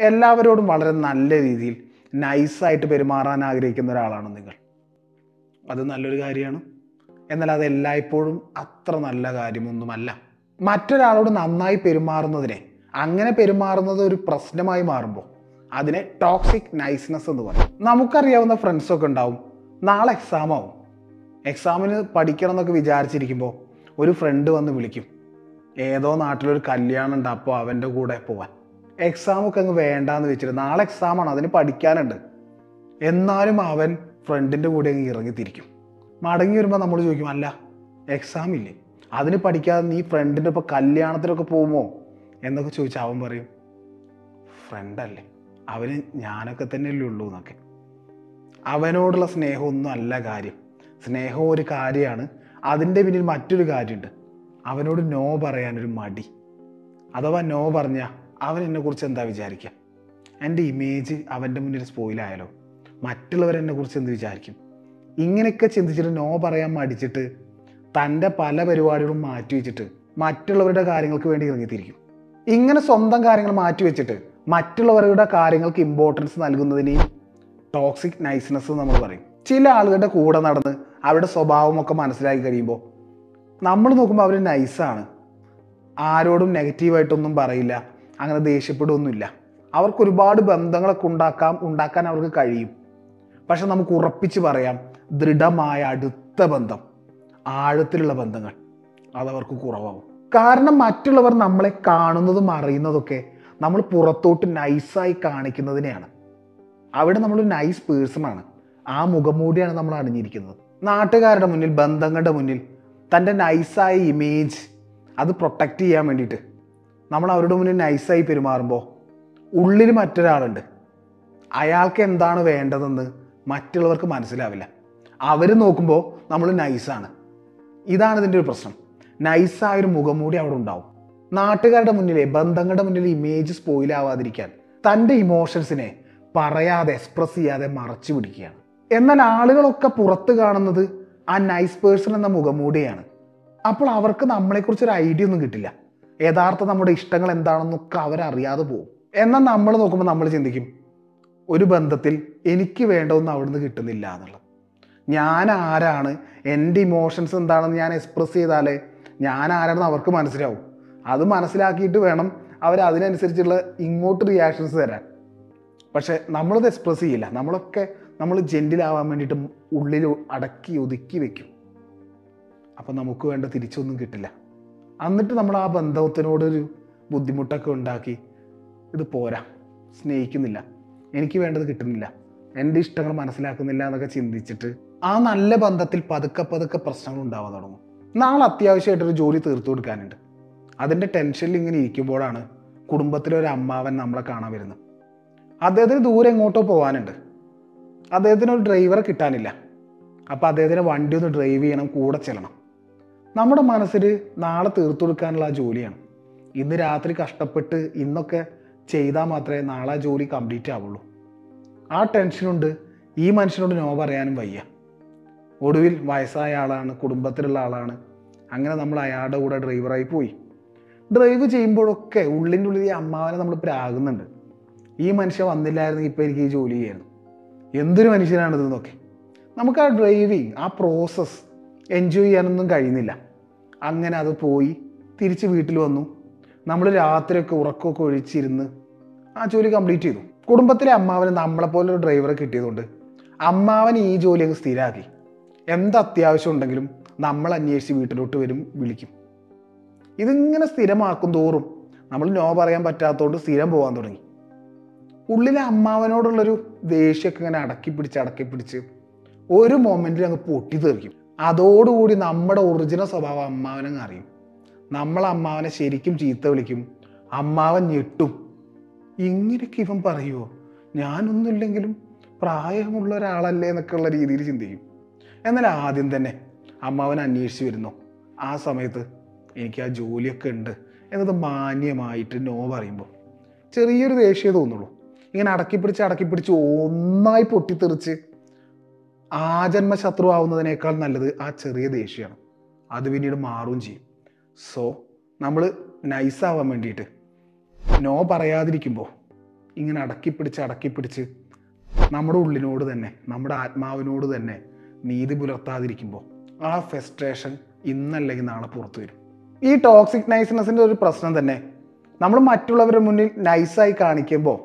എല്ലാവരോടും വളരെ നല്ല രീതിയിൽ നൈസായിട്ട് പെരുമാറാൻ ആഗ്രഹിക്കുന്ന ഒരാളാണ് നിങ്ങൾ. അത് നല്ലൊരു കാര്യമാണ്. എന്നാൽ അത് എല്ലായ്പ്പോഴും അത്ര നല്ല കാര്യമൊന്നുമല്ല. മറ്റൊരാളോട് നന്നായി പെരുമാറുന്നതിനെ അങ്ങനെ പെരുമാറുന്നത് ഒരു പ്രശ്നമായി മാറുമ്പോൾ അതിനെ ടോക്സിക് നൈസ്നെസ് എന്ന് പറയും. നമുക്കറിയാവുന്ന ഫ്രണ്ട്സൊക്കെ ഉണ്ടാവും. നാളെ എക്സാം ആവും. എക്സാമിന് പഠിക്കണം എന്നൊക്കെ വിചാരിച്ചിരിക്കുമ്പോൾ ഒരു ഫ്രണ്ട് വന്ന് വിളിക്കും. ഏതോ നാട്ടിലൊരു കല്യാണം ഉണ്ട് അപ്പോൾ അവന്റെ കൂടെ പോവാൻ. എക്സാമൊക്കെ അങ്ങ് വേണ്ടാന്ന് വെച്ചിട്ട് നാളെ എക്സാമാണ് അതിന് പഠിക്കാനുണ്ട്. എന്നാലും അവൻ ഫ്രണ്ടിന്റെ കൂടെ അങ്ങ് ഇറങ്ങിത്തിരിക്കും മടങ്ങി വരുമ്പോൾ നമ്മൾ ചോദിക്കും അല്ല എക്സാം ഇല്ലേ? അതിന് പഠിക്കാതെ നീ ഫ്രണ്ടിന്റെ ഇപ്പോൾ കല്യാണത്തിനൊക്കെ പോകുമോ? എന്നൊക്കെ ചോദിച്ചാൽ അവൻ പറയും ഫ്രണ്ടല്ലേ അവന് ഞാനൊക്കെ തന്നെയല്ലേ ഉള്ളൂ എന്നൊക്കെ. അവനോടുള്ള സ്നേഹമൊന്നും അല്ല കാര്യം. സ്നേഹം ഒരു കാര്യമാണ്. അതിന്റെ പിന്നിൽ മറ്റൊരു കാര്യമുണ്ട്. അവനോട് നോ പറയാനൊരു മടി. അഥവാ നോ പറഞ്ഞാൽ അവൻ എന്നെക്കുറിച്ച് എന്താ വിചാരിക്കുക എന്റെ ഇമേജ് അവന്റെ മുന്നിൽ സ്പോയിലായാലോ മറ്റുള്ളവരെന്നെ കുറിച്ച് എന്ത് വിചാരിക്കും? ഇങ്ങനെയൊക്കെ ചിന്തിച്ചിട്ട് നോ പറയാൻ മടിച്ചിട്ട് തന്റെ പല പരിപാടികളും മാറ്റി വെച്ചിട്ട് മറ്റുള്ളവരുടെ കാര്യങ്ങൾക്ക് വേണ്ടി ഇറങ്ങിത്തിരിക്കും. ഇങ്ങനെ സ്വന്തം കാര്യങ്ങൾ മാറ്റി വെച്ചിട്ട് മറ്റുള്ളവരുടെ കാര്യങ്ങൾക്ക് ഇമ്പോർട്ടൻസ് നൽകുന്നതിനെയും ടോക്സിക് നൈസ്നെസ് നമ്മൾ പറയും. ചില ആളുകളുടെ കൂടെ നടന്ന് അവരുടെ സ്വഭാവമൊക്കെ മനസ്സിലാക്കി കഴിയുമ്പോൾ നമ്മൾ നോക്കുമ്പോൾ അവർ നൈസാണ് ആരോടും നെഗറ്റീവായിട്ടൊന്നും പറയില്ല. അങ്ങനെ ദേഷ്യപ്പെടുകയൊന്നുമില്ല അവർക്ക് ഒരുപാട് ബന്ധങ്ങളൊക്കെ ഉണ്ടാക്കാം ഉണ്ടാക്കാൻ അവർക്ക് കഴിയും. പക്ഷെ നമുക്ക് ഉറപ്പിച്ച് പറയാം ദൃഢമായ അടുത്ത ബന്ധം ആഴത്തിലുള്ള ബന്ധങ്ങൾ അതവർക്ക് കുറവാകും. കാരണം മറ്റുള്ളവർ നമ്മളെ കാണുന്നതും അറിയുന്നതൊക്കെ നമ്മൾ പുറത്തോട്ട് നൈസായി കാണിക്കുന്നതിനെയാണ്. അവിടെ നമ്മൾ നൈസ് പേഴ്സൺ ആണ്. ആ മുഖംമൂടിയാണ് നമ്മൾ അണിഞ്ഞിരിക്കുന്നത്. നാട്ടുകാരുടെ മുന്നിൽ ബന്ധങ്ങളുടെ മുന്നിൽ തന്റെ നൈസായ ഇമേജ് അത് പ്രൊട്ടക്റ്റ് ചെയ്യാൻ വേണ്ടിയിട്ട് നമ്മൾ അവരുടെ മുന്നിൽ നൈസായി പെരുമാറുമ്പോൾ ഉള്ളിൽ മറ്റൊരാളുണ്ട്. അയാൾക്ക് എന്താണ് വേണ്ടതെന്ന് മറ്റുള്ളവർക്ക് മനസ്സിലാവില്ല. അവർ നോക്കുമ്പോൾ നമ്മൾ നൈസാണ് ഇതാണ് ഇതിന്റെ ഒരു പ്രശ്നം. നൈസായൊരു മുഖംമൂടി അവിടെ ഉണ്ടാവും. നാട്ടുകാരുടെ മുന്നിലെ ബന്ധങ്ങളുടെ മുന്നിൽ ഇമേജ് സ്പോയിലാവാതിരിക്കാൻ തന്റെ ഇമോഷൻസിനെ പറയാതെ എക്സ്പ്രസ് ചെയ്യാതെ മറച്ചു പിടിക്കുകയാണ്. എന്നാൽ ആളുകളൊക്കെ പുറത്ത് കാണുന്നത് ആ നൈസ് പേഴ്സൺ എന്ന മുഖംമൂടിയാണ് അപ്പോൾ അവർക്ക് നമ്മളെക്കുറിച്ച് ഒരു ഐഡിയ ഒന്നും കിട്ടില്ല. യഥാർത്ഥ നമ്മുടെ ഇഷ്ടങ്ങൾ എന്താണെന്നൊക്കെ അവരറിയാതെ പോകും എന്നാൽ നമ്മൾ നോക്കുമ്പോൾ നമ്മൾ ചിന്തിക്കും ഒരു ബന്ധത്തിൽ എനിക്ക് വേണ്ടതൊന്നും അവിടുന്ന് കിട്ടുന്നില്ല എന്നുള്ളത്. ഞാൻ ആരാണ് എന്റെ ഇമോഷൻസ് എന്താണെന്ന് ഞാൻ എക്സ്പ്രസ് ചെയ്താലേ ഞാൻ ആരാണെന്ന് അവർക്ക് മനസ്സിലാവും. അത് മനസ്സിലാക്കിയിട്ട് വേണം അവർ അതിനനുസരിച്ചുള്ള ഇങ്ങോട്ട് റിയാക്ഷൻസ് തരാൻ. പക്ഷെ നമ്മളത് എക്സ്പ്രസ് ചെയ്യില്ല. നമ്മളൊക്കെ നമ്മൾ ജെന്റിലാവാൻ വേണ്ടിയിട്ട് ഉള്ളിൽ അടക്കി ഒതുക്കി വെക്കും. അപ്പം നമുക്ക് വേണ്ട തിരിച്ചൊന്നും കിട്ടില്ല. എന്നിട്ട് നമ്മൾ ആ ബന്ധത്തിനോടൊരു ബുദ്ധിമുട്ടൊക്കെ ഉണ്ടാക്കി ഇത് പോരാ സ്നേഹിക്കുന്നില്ല എനിക്ക് വേണ്ടത് കിട്ടുന്നില്ല എന്റെ ഇഷ്ടങ്ങൾ മനസ്സിലാക്കുന്നില്ല എന്നൊക്കെ ചിന്തിച്ചിട്ട് ആ നല്ല ബന്ധത്തിൽ പതുക്കെ പതുക്കെ പ്രശ്നങ്ങൾ ഉണ്ടാവാൻ തുടങ്ങും. നാളെ അത്യാവശ്യമായിട്ടൊരു ജോലി തീർത്തു കൊടുക്കാനുണ്ട്. അതിന്റെ ടെൻഷനിൽ ഇങ്ങനെ ഇരിക്കുമ്പോഴാണ് കുടുംബത്തിലെ ഒരു അമ്മാവൻ നമ്മളെ കാണാൻ വരുന്നത്. അദ്ദേഹത്തിന് ദൂരെ എങ്ങോട്ടോ പോകാനുണ്ട്. അദ്ദേഹത്തിന് ഒരു ഡ്രൈവറെ കിട്ടാനില്ല. അപ്പോൾ അദ്ദേഹത്തിന് വണ്ടി ഒന്ന് ഡ്രൈവ് ചെയ്യണം കൂടെ ചെല്ലണം. നമ്മുടെ മനസ്സിൽ നാളെ തീർത്തു കൊടുക്കാനുള്ള ആ ജോലിയാണ്. ഇന്ന് രാത്രി കഷ്ടപ്പെട്ട് ഇന്നൊക്കെ ചെയ്താൽ മാത്രമേ നാളെ ജോലി കംപ്ലീറ്റ് ആവുള്ളൂ. ആ ടെൻഷനുണ്ട് ഈ മനുഷ്യനോട് നോ പറയാനും വയ്യ. ഒടുവിൽ വയസ്സായ ആളാണ് കുടുംബത്തിലുള്ള ആളാണ്. അങ്ങനെ നമ്മൾ അയാളുടെ കൂടെ ഡ്രൈവറായി പോയി. ഡ്രൈവ് ചെയ്യുമ്പോഴൊക്കെ ഉള്ളിന്റെ ഉള്ളിൽ ഈ അമ്മാവനെ നമ്മൾ പ്രാകുന്നുണ്ട് ഈ മനുഷ്യൻ വന്നില്ലായിരുന്നു ഇപ്പോൾ എനിക്ക് ഈ ജോലി ചെയ്യായിരുന്നു. എന്തൊരു മനുഷ്യനാണിതെന്നൊക്കെ നമുക്ക് ആ ഡ്രൈവിങ് ആ പ്രോസസ്സ് എൻജോയ് ചെയ്യാനൊന്നും കഴിയുന്നില്ല. അങ്ങനെ അത് പോയി തിരിച്ച് വീട്ടിൽ വന്നു. നമ്മൾ രാത്രിയൊക്കെ ഉറക്കമൊക്കെ ഒഴിച്ചിരുന്ന് ആ ജോലി കംപ്ലീറ്റ് ചെയ്തു. കുടുംബത്തിലെ അമ്മാവന് നമ്മളെപ്പോലെ ഒരു ഡ്രൈവറെ കിട്ടിയതുകൊണ്ട് അമ്മാവൻ ഈ ജോലി അങ്ങ് സ്ഥിരമാക്കി എന്ത് അത്യാവശ്യം ഉണ്ടെങ്കിലും നമ്മൾ അന്വേഷിച്ച് വീട്ടിലോട്ട് വരും വിളിക്കും. ഇതിങ്ങനെ സ്ഥിരമാക്കും തോറും നമ്മൾ നോ പറയാൻ പറ്റാത്തതുകൊണ്ട് സ്ഥിരം പോകാൻ തുടങ്ങി. ഉള്ളിലെ അമ്മാവനോടുള്ളൊരു ദേഷ്യമൊക്കെ ഇങ്ങനെ അടക്കി പിടിച്ച് അടക്കി പിടിച്ച് ഒരു മൊമെന്റിൽ അങ്ങ് പൊട്ടി തെറിക്കും. അതോടുകൂടി നമ്മുടെ ഒറിജിനൽ സ്വഭാവം അമ്മാവനങ്ങ് അറിയും. നമ്മൾ അമ്മാവനെ ശരിക്കും ചീത്ത വിളിക്കും. അമ്മാവൻ ഞെട്ടും. ഇങ്ങനെയൊക്കെ ഇവൻ പറയുമോ ഞാനൊന്നുമില്ലെങ്കിലും പ്രായമുള്ള ഒരാളല്ലേ എന്നൊക്കെ ഉള്ള രീതിയിൽ ചിന്തിക്കും. എന്നാൽ ആദ്യം തന്നെ അമ്മാവൻ അന്വേഷിച്ച് വരുന്നു. ആ സമയത്ത് എനിക്ക് ആ ജോലിയൊക്കെ ഉണ്ട് എന്നത് മാന്യമായിട്ട് നോ പറയുമ്പോൾ ചെറിയൊരു ദേഷ്യമേ തോന്നുള്ളൂ. ഇങ്ങനെ അടക്കി പിടിച്ച് അടക്കി പിടിച്ച് ഒന്നായി പൊട്ടിത്തെറിച്ച് ആജന്മ ശത്രു ആവുന്നതിനേക്കാൾ നല്ലത് ആ ചെറിയ ദേഷ്യമാണ്. അത് പിന്നീട് മാറുകയും ചെയ്യും. സോ നമ്മൾ നൈസാവാൻ വേണ്ടിയിട്ട് നോ പറയാതിരിക്കുമ്പോൾ ഇങ്ങനെ അടക്കി പിടിച്ച് അടക്കി പിടിച്ച് നമ്മുടെ ഉള്ളിനോട് തന്നെ നമ്മുടെ ആത്മാവിനോട് തന്നെ നീതി പുലർത്താതിരിക്കുമ്പോൾ ആ ഫെസ്ട്രേഷൻ ഇന്നല്ലെങ്കിൽ നാളെ പുറത്തു വരും. ഈ ടോക്സിക് നൈസ്നെസ്സിന്റെ ഒരു പ്രശ്നം തന്നെ നമ്മൾ മറ്റുള്ളവരുടെ മുന്നിൽ നൈസായി കാണിക്കുമ്പോൾ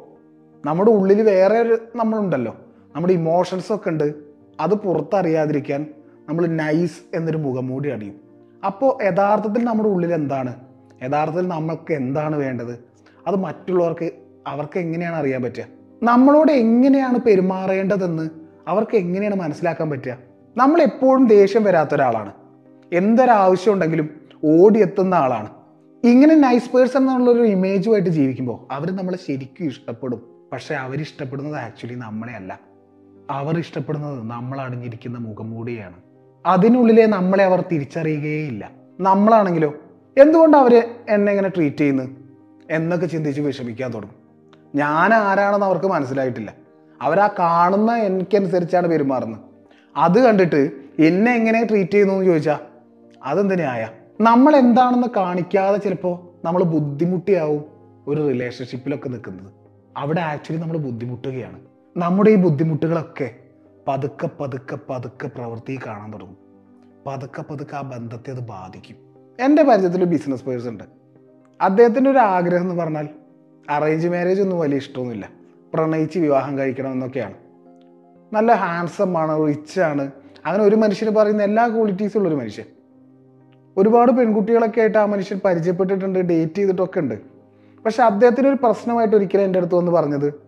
നമ്മുടെ ഉള്ളിൽ വേറെ ഒരു നമ്മളുണ്ടല്ലോ. നമ്മുടെ ഇമോഷൻസൊക്കെ ഉണ്ട്. അത് പുറത്തറിയാതിരിക്കാൻ നമ്മൾ നൈസ് എന്നൊരു മുഖംമൂടി അണിയും. അപ്പോൾ യഥാർത്ഥത്തിൽ നമ്മുടെ ഉള്ളിൽ എന്താണ്? യഥാർത്ഥത്തിൽ നമ്മൾക്ക് എന്താണ് വേണ്ടത്? അത് മറ്റുള്ളവർക്ക് അവർക്ക് എങ്ങനെയാണ് അറിയാൻ പറ്റുക? നമ്മളോട് എങ്ങനെയാണ് പെരുമാറേണ്ടതെന്ന് അവർക്ക് എങ്ങനെയാണ് മനസ്സിലാക്കാൻ പറ്റുക? നമ്മൾ എപ്പോഴും ദേഷ്യം വരാത്ത ഒരാളാണ്. എന്തൊരാവശ്യം ഉണ്ടെങ്കിലും ഓടിയെത്തുന്ന ആളാണ്. ഇങ്ങനെ നൈസ് പേഴ്സൺ എന്നുള്ളൊരു ഇമേജുമായിട്ട് ജീവിക്കുമ്പോൾ അവർ നമ്മളെ ശരിക്കും ഇഷ്ടപ്പെടും. പക്ഷേ അവരിഷ്ടപ്പെടുന്നത് ആക്ച്വലി നമ്മളെ അല്ല അവർ ഇഷ്ടപ്പെടുന്നത് നമ്മൾ അണിഞ്ഞിരിക്കുന്ന മുഖംമൂടിയാണ് അതിനുള്ളിലെ നമ്മളെ അവർ തിരിച്ചറിയുകയേയില്ല നമ്മളാണെങ്കിലോ എന്തുകൊണ്ട് അവർ എന്നെ ഇങ്ങനെ ട്രീറ്റ് ചെയ്യുന്നു? എന്നൊക്കെ ചിന്തിച്ച് വിഷമിക്കാൻ തുടങ്ങും. ഞാൻ ആരാണെന്ന് അവർക്ക് മനസ്സിലായിട്ടില്ല. അവരാ കാണുന്ന എനിക്കനുസരിച്ചാണ് പെരുമാറുന്നത്. അത് കണ്ടിട്ട് എന്നെ എങ്ങനെ ട്രീറ്റ് ചെയ്യുന്നു എന്ന് ചോദിച്ചാൽ അതെന്തിനായ നമ്മൾ എന്താണെന്ന് കാണിക്കാതെ ചിലപ്പോൾ നമ്മൾ ബുദ്ധിമുട്ടിയാവും ഒരു റിലേഷൻഷിപ്പിലൊക്കെ നിൽക്കുന്നത്. അവിടെ ആക്ച്വലി നമ്മൾ ബുദ്ധിമുട്ടുകയാണ്. നമ്മുടെ ഈ ബുദ്ധിമുട്ടുകളൊക്കെ പതുക്കെ പതുക്കെ പതുക്കെ പ്രവൃത്തി കാണാൻ തുടങ്ങും. പതുക്കെ പതുക്കെ ആ ബന്ധത്തെ അത് ബാധിക്കും. എന്റെ പരിചയത്തിൽ ബിസിനസ് പേഴ്സൺ ഉണ്ട്. അദ്ദേഹത്തിന്റെ ഒരു ആഗ്രഹം എന്ന് പറഞ്ഞാൽ അറേഞ്ച് മാരേജ് ഒന്നും വലിയ ഇഷ്ടമൊന്നുമില്ല. പ്രണയിച്ച് വിവാഹം കഴിക്കണം എന്നൊക്കെയാണ്. നല്ല ഹാൻസം ആണ് റിച്ച് ആണ്. അങ്ങനെ ഒരു മനുഷ്യന് പറയുന്ന എല്ലാ ക്വാളിറ്റീസും ഉള്ളൊരു മനുഷ്യൻ. ഒരുപാട് പെൺകുട്ടികളൊക്കെ ആയിട്ട് ആ മനുഷ്യൻ പരിചയപ്പെട്ടിട്ടുണ്ട് ഡേറ്റ് ചെയ്തിട്ടൊക്കെ ഉണ്ട്. പക്ഷെ അദ്ദേഹത്തിന് ഒരു പ്രശ്നമായിട്ട് ഒരിക്കലും എന്റെ അടുത്ത് വന്ന് പറഞ്ഞത്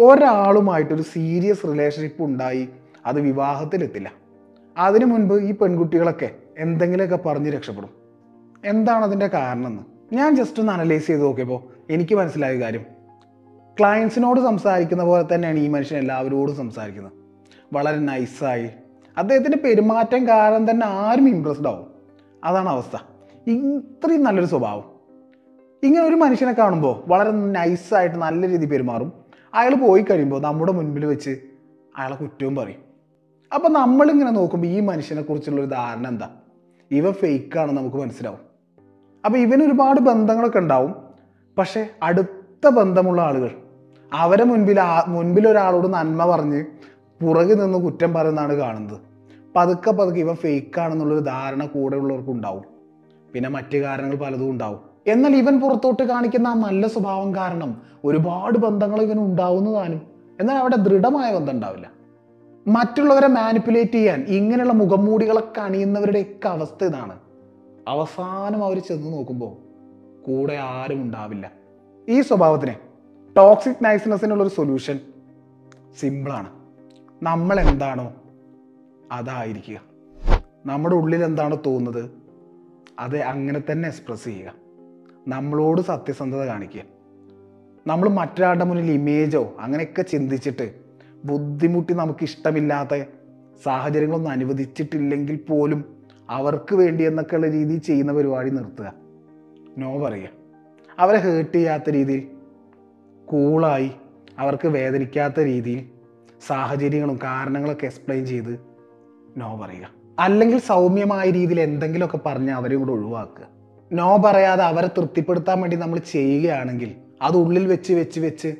ഒരാളുമായിട്ടൊരു സീരിയസ് റിലേഷൻഷിപ്പ് ഉണ്ടായി അത് വിവാഹത്തിലെത്തില്ല. അതിനു മുൻപ് ഈ പെൺകുട്ടികളൊക്കെ എന്തെങ്കിലുമൊക്കെ പറഞ്ഞ് രക്ഷപ്പെടും. എന്താണ് അതിന്റെ കാരണം എന്ന് ഞാൻ ജസ്റ്റ് ഒന്ന് അനലൈസ് ചെയ്ത് നോക്കിയപ്പോൾ എനിക്ക് മനസ്സിലായ കാര്യം. ക്ലയൻസിനോട് സംസാരിക്കുന്ന പോലെ തന്നെയാണ് ഈ മനുഷ്യൻ എല്ലാവരോടും സംസാരിക്കുന്നത്. വളരെ നൈസായി അദ്ദേഹത്തിന്റെ പെരുമാറ്റം കാരണം തന്നെ ആരും ഇമ്പ്രസ്ഡ് ആവും. അതാണ് അവസ്ഥ. ഇത്രയും നല്ലൊരു സ്വഭാവം. ഇങ്ങനെ ഒരു മനുഷ്യനെ കാണുമ്പോൾ വളരെ നൈസായിട്ട് നല്ല രീതിയിൽ പെരുമാറും. അയാൾ പോയി കഴിയുമ്പോൾ നമ്മുടെ മുൻപിൽ വെച്ച് അയാളെ കുറ്റവും പറയും. അപ്പം നമ്മളിങ്ങനെ നോക്കുമ്പോൾ ഈ മനുഷ്യനെ കുറിച്ചുള്ള ഒരു ധാരണ എന്താ? ഇവ ഫേക്കാണെന്ന് നമുക്ക് മനസ്സിലാവും. അപ്പോൾ ഇവന് ഒരുപാട് ബന്ധങ്ങളൊക്കെ ഉണ്ടാവും. പക്ഷേ അടുത്ത ബന്ധമുള്ള ആളുകൾ അവരെ മുൻപിൽ ആ മുൻപിൽ ഒരാളോട് നന്മ പറഞ്ഞ് പുറകിൽ നിന്ന് കുറ്റം പറയുന്നതാണ് കാണുന്നത്. പതുക്കെ പതുക്കെ ഇവൻ ഫേക്കാണെന്നുള്ളൊരു ധാരണ കൂടെ ഉള്ളവർക്കുണ്ടാവും പിന്നെ മറ്റു കാരണങ്ങൾ പലതും ഉണ്ടാവും. എന്നാൽ ഇവൻ പുറത്തോട്ട് കാണിക്കുന്ന ആ നല്ല സ്വഭാവം കാരണം ഒരുപാട് ബന്ധങ്ങൾ ഇവൻ ഉണ്ടാവുന്നതാനും എന്നാൽ അവിടെ ദൃഢമായ ബന്ധം ഉണ്ടാവില്ല. മറ്റുള്ളവരെ മാനിപ്പുലേറ്റ് ചെയ്യാൻ ഇങ്ങനെയുള്ള മുഖംമൂടികളൊക്കെ അണിയുന്നവരുടെയൊക്കെ അവസ്ഥ ഇതാണ്. അവസാനം അവർ ചെന്ന് നോക്കുമ്പോൾ കൂടെ ആരും ഉണ്ടാവില്ല. ഈ സ്വഭാവത്തിന് ടോക്സിക് നൈസ്നെസ്സിനുള്ളൊരു സൊല്യൂഷൻ സിമ്പിളാണ് നമ്മൾ എന്താണോ അതായിരിക്കുക. നമ്മുടെ ഉള്ളിൽ എന്താണോ തോന്നുന്നത്? അത് അങ്ങനെ തന്നെ എക്സ്പ്രസ് ചെയ്യുക. നമ്മളോട് സത്യസന്ധത കാണിക്കുക. നമ്മൾ മറ്റൊരാളുടെ മുന്നിൽ ഇമേജോ അങ്ങനെയൊക്കെ ചിന്തിച്ചിട്ട് ബുദ്ധിമുട്ടി നമുക്ക് ഇഷ്ടമില്ലാത്ത സാഹചര്യങ്ങളൊന്നും അനുവദിച്ചിട്ടില്ലെങ്കിൽ പോലും അവർക്ക് വേണ്ടി എന്നൊക്കെയുള്ള രീതിയിൽ ചെയ്യുന്ന പരിപാടി നിർത്തുക. നോ പറയുക. അവരെ ഹേർട്ട് ചെയ്യാത്ത രീതിയിൽ കൂളായി അവർക്ക് വേദനിക്കാത്ത രീതിയിൽ സാഹചര്യങ്ങളും കാരണങ്ങളൊക്കെ എക്സ്പ്ലെയിൻ ചെയ്ത് നോ പറയുക. അല്ലെങ്കിൽ സൗമ്യമായ രീതിയിൽ എന്തെങ്കിലുമൊക്കെ പറഞ്ഞ് അവരെയും കൂടെ ഒഴിവാക്കുക. നോ പറയാതെ അവരെ തൃപ്തിപ്പെടുത്താൻ വേണ്ടി നമ്മൾ ചെയ്യുകയാണെങ്കിൽ അത് ഉള്ളിൽ വെച്ച് വെച്ച് വെച്ച്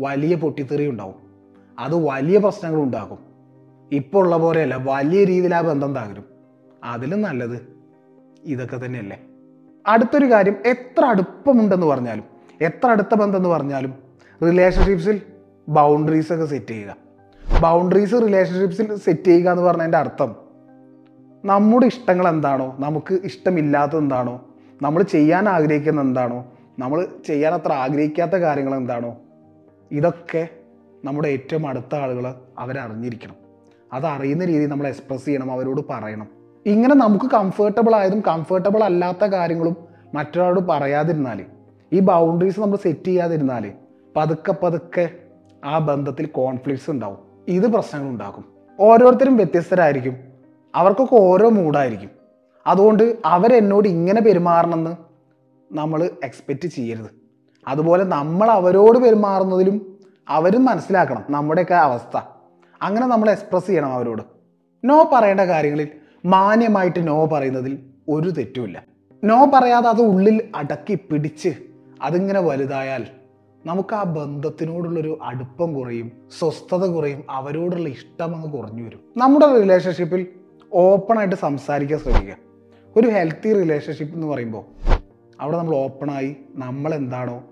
വലിയ പൊട്ടിത്തെറി ഉണ്ടാവും. അത് വലിയ പ്രശ്നങ്ങൾ ഉണ്ടാക്കും ഇപ്പോൾ ഉള്ള പോലെയല്ല വലിയ രീതിയിൽ ആ ബന്ധം തകരും. അതിലും നല്ലത് ഇതൊക്കെ തന്നെയല്ലേ? അടുത്തൊരു കാര്യം എത്ര അടുപ്പമുണ്ടെന്ന് പറഞ്ഞാലും എത്ര അടുത്ത ബന്ധം എന്ന് പറഞ്ഞാലും റിലേഷൻഷിപ്സിൽ ബൗണ്ടറീസ് ഒക്കെ സെറ്റ് ചെയ്യുക. ബൗണ്ടറീസ് റിലേഷൻഷിപ്സിൽ സെറ്റ് ചെയ്യുക എന്ന് പറഞ്ഞതിന്റെ അർത്ഥം നമ്മുടെ ഇഷ്ടങ്ങൾ എന്താണോ നമുക്ക് ഇഷ്ടമില്ലാത്തത് എന്താണോ നമ്മൾ ചെയ്യാൻ ആഗ്രഹിക്കുന്ന എന്താണോ നമ്മൾ ചെയ്യാൻ അത്ര ആഗ്രഹിക്കാത്ത കാര്യങ്ങൾ എന്താണോ ഇതൊക്കെ നമ്മുടെ ഏറ്റവും അടുത്ത ആളുകൾ അവരറിഞ്ഞിരിക്കണം. അതറിയുന്ന രീതിയിൽ നമ്മൾ എക്സ്പ്രസ് ചെയ്യണം അവരോട് പറയണം. ഇങ്ങനെ നമുക്ക് കംഫർട്ടബിൾ ആയതും കംഫർട്ടബിൾ അല്ലാത്ത കാര്യങ്ങളും മറ്റൊരാളോട് പറയാതിരുന്നാൽ ഈ ബൗണ്ടറീസ് നമ്മൾ സെറ്റ് ചെയ്യാതിരുന്നാൽ പതുക്കെ പതുക്കെ ആ ബന്ധത്തിൽ കോൺഫ്ലിക്ട്സ് ഉണ്ടാവും. ഇത് പ്രശ്നങ്ങൾ ഉണ്ടാക്കും. ഓരോരുത്തരും വ്യത്യസ്തരായിരിക്കും. അവർക്കൊക്കെ ഓരോ മൂഡായിരിക്കും അതുകൊണ്ട് അവരെന്നോട് ഇങ്ങനെ പെരുമാറണമെന്ന് നമ്മൾ എക്സ്പെക്റ്റ് ചെയ്യരുത്. അതുപോലെ നമ്മൾ അവരോട് പെരുമാറുന്നതിലും അവരും മനസ്സിലാക്കണം നമ്മുടെയൊക്കെ അവസ്ഥ. അങ്ങനെ നമ്മൾ എക്സ്പ്രസ് ചെയ്യണം അവരോട്. നോ പറയേണ്ട കാര്യങ്ങളിൽ മാന്യമായിട്ട് നോ പറയുന്നതിൽ ഒരു തെറ്റുമില്ല. നോ പറയാതെ അത് ഉള്ളിൽ അടക്കി പിടിച്ച് അതിങ്ങനെ വലുതായാൽ നമുക്ക് ആ ബന്ധത്തിനോടുള്ളൊരു അടുപ്പം കുറയും സ്വസ്ഥത കുറയും അവരോടുള്ള ഇഷ്ടം അങ്ങ് കുറഞ്ഞു വരും. നമ്മുടെ റിലേഷൻഷിപ്പിൽ ഓപ്പണായിട്ട് സംസാരിക്കാൻ ശ്രമിക്കുക. ഒരു ഹെൽത്തി റിലേഷൻഷിപ്പ് എന്ന് പറയുമ്പോൾ അവിടെ നമ്മൾ ഓപ്പണായി നമ്മൾ എന്താണോ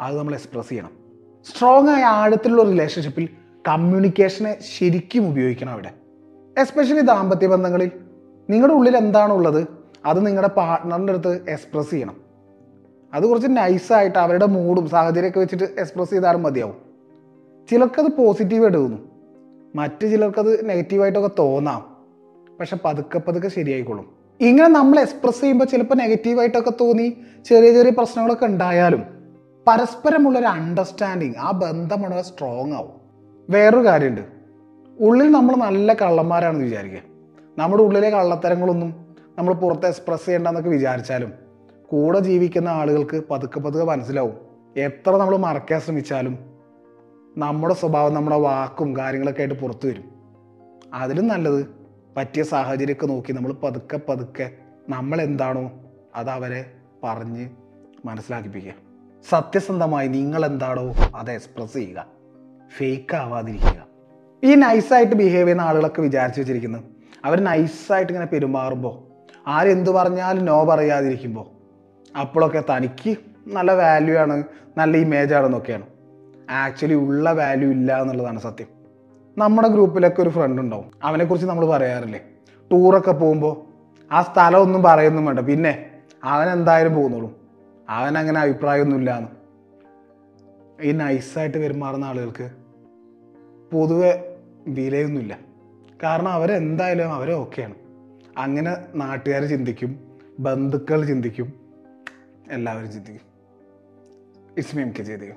അത് നമ്മൾ എക്സ്പ്രസ് ചെയ്യണം. സ്ട്രോങ് ആയ ആഴത്തിലുള്ള റിലേഷൻഷിപ്പിൽ കമ്മ്യൂണിക്കേഷനെ ശരിക്കും ഉപയോഗിക്കണം അവിടെ. എസ്പെഷ്യലി ദാമ്പത്യ ബന്ധങ്ങളിൽ നിങ്ങളുടെ ഉള്ളിൽ എന്താണോ ഉള്ളത് അത് നിങ്ങളുടെ പാർട്ട്ണറിന്റെ അടുത്ത് എക്സ്പ്രസ് ചെയ്യണം. അത് കുറച്ച് നൈസായിട്ട് അവരുടെ മൂഡും സാഹചര്യമൊക്കെ വെച്ചിട്ട് എക്സ്പ്രസ് ചെയ്താലും മതിയാവും. ചിലർക്കത് പോസിറ്റീവായിട്ട് തോന്നും. മറ്റ് ചിലർക്കത് നെഗറ്റീവായിട്ടൊക്കെ തോന്നാം. പക്ഷെ പതുക്കെ പതുക്കെ ശരിയായിക്കോളും. ഇങ്ങനെ നമ്മൾ എക്സ്പ്രസ് ചെയ്യുമ്പോൾ ചിലപ്പോൾ നെഗറ്റീവായിട്ടൊക്കെ തോന്നി. ചെറിയ ചെറിയ പ്രശ്നങ്ങളൊക്കെ ഉണ്ടായാലും പരസ്പരമുള്ളൊരു അണ്ടർസ്റ്റാൻഡിങ് ആ ബന്ധം വളരെ സ്ട്രോങ് ആവും. വേറൊരു കാര്യമുണ്ട്. ഉള്ളിൽ നമ്മൾ നല്ല കള്ളന്മാരാണെന്ന് വിചാരിക്കുക. നമ്മുടെ ഉള്ളിലെ കള്ളത്തരങ്ങളൊന്നും നമ്മൾ പുറത്ത് എക്സ്പ്രസ് ചെയ്യേണ്ടെന്നൊക്കെ വിചാരിച്ചാലും കൂടെ ജീവിക്കുന്ന ആളുകൾക്ക് പതുക്കെ പതുക്കെ മനസ്സിലാവും. എത്ര നമ്മൾ മറക്കാൻ ശ്രമിച്ചാലും നമ്മുടെ സ്വഭാവം നമ്മുടെ വാക്കും കാര്യങ്ങളൊക്കെ ആയിട്ട് പുറത്തു വരും. അതിലും നല്ലത് പറ്റിയ സാഹചര്യമൊക്കെ നോക്കി നമ്മൾ പതുക്കെ പതുക്കെ നമ്മൾ എന്താണോ അത് അവരെ പറഞ്ഞ് മനസ്സിലാക്കിപ്പിക്കുക. സത്യസന്ധമായി നിങ്ങൾ എന്താണോ അത് എക്സ്പ്രസ് ചെയ്യുക. ഫേക്ക് ആവാതിരിക്കുക. ഈ നൈസായിട്ട് ബിഹേവ് ചെയ്യുന്ന ആളുകളൊക്കെ വിചാരിച്ചു വെച്ചിരിക്കുന്നു. അവർ നൈസായിട്ട് ഇങ്ങനെ പെരുമാറുമ്പോൾ ആരെന്ത് പറഞ്ഞാലും നോ പറയാതിരിക്കുമ്പോൾ അപ്പോഴൊക്കെ തനിക്ക് നല്ല വാല്യൂ ആണ് നല്ല ഇമേജ് ആണെന്നൊക്കെയാണ്. ആക്ച്വലി ഉള്ള വാല്യൂ ഇല്ല എന്നുള്ളതാണ് സത്യം. നമ്മുടെ ഗ്രൂപ്പിലൊക്കെ ഒരു ഫ്രണ്ട് ഉണ്ടാവും. അവനെക്കുറിച്ച് നമ്മൾ പറയാറില്ലേ? ടൂറൊക്കെ പോകുമ്പോൾ ആ സ്ഥലമൊന്നും പറയൊന്നും വേണ്ട. പിന്നെ അവൻ എന്തായാലും പോകുന്നുള്ളൂ അവൻ അങ്ങനെ അഭിപ്രായമൊന്നുമില്ലാന്ന്. ഈ നൈസായിട്ട് പെരുമാറുന്ന ആളുകൾക്ക് പൊതുവെ വിലയൊന്നുമില്ല. കാരണം അവരെന്തായാലും അവരെ ഓക്കെയാണ് അങ്ങനെ നാട്ടുകാർ ചിന്തിക്കും ബന്ധുക്കൾ ചിന്തിക്കും എല്ലാവരും ചിന്തിക്കും. ഇസ്മി എം കെ ചെയ്തിരിക്കും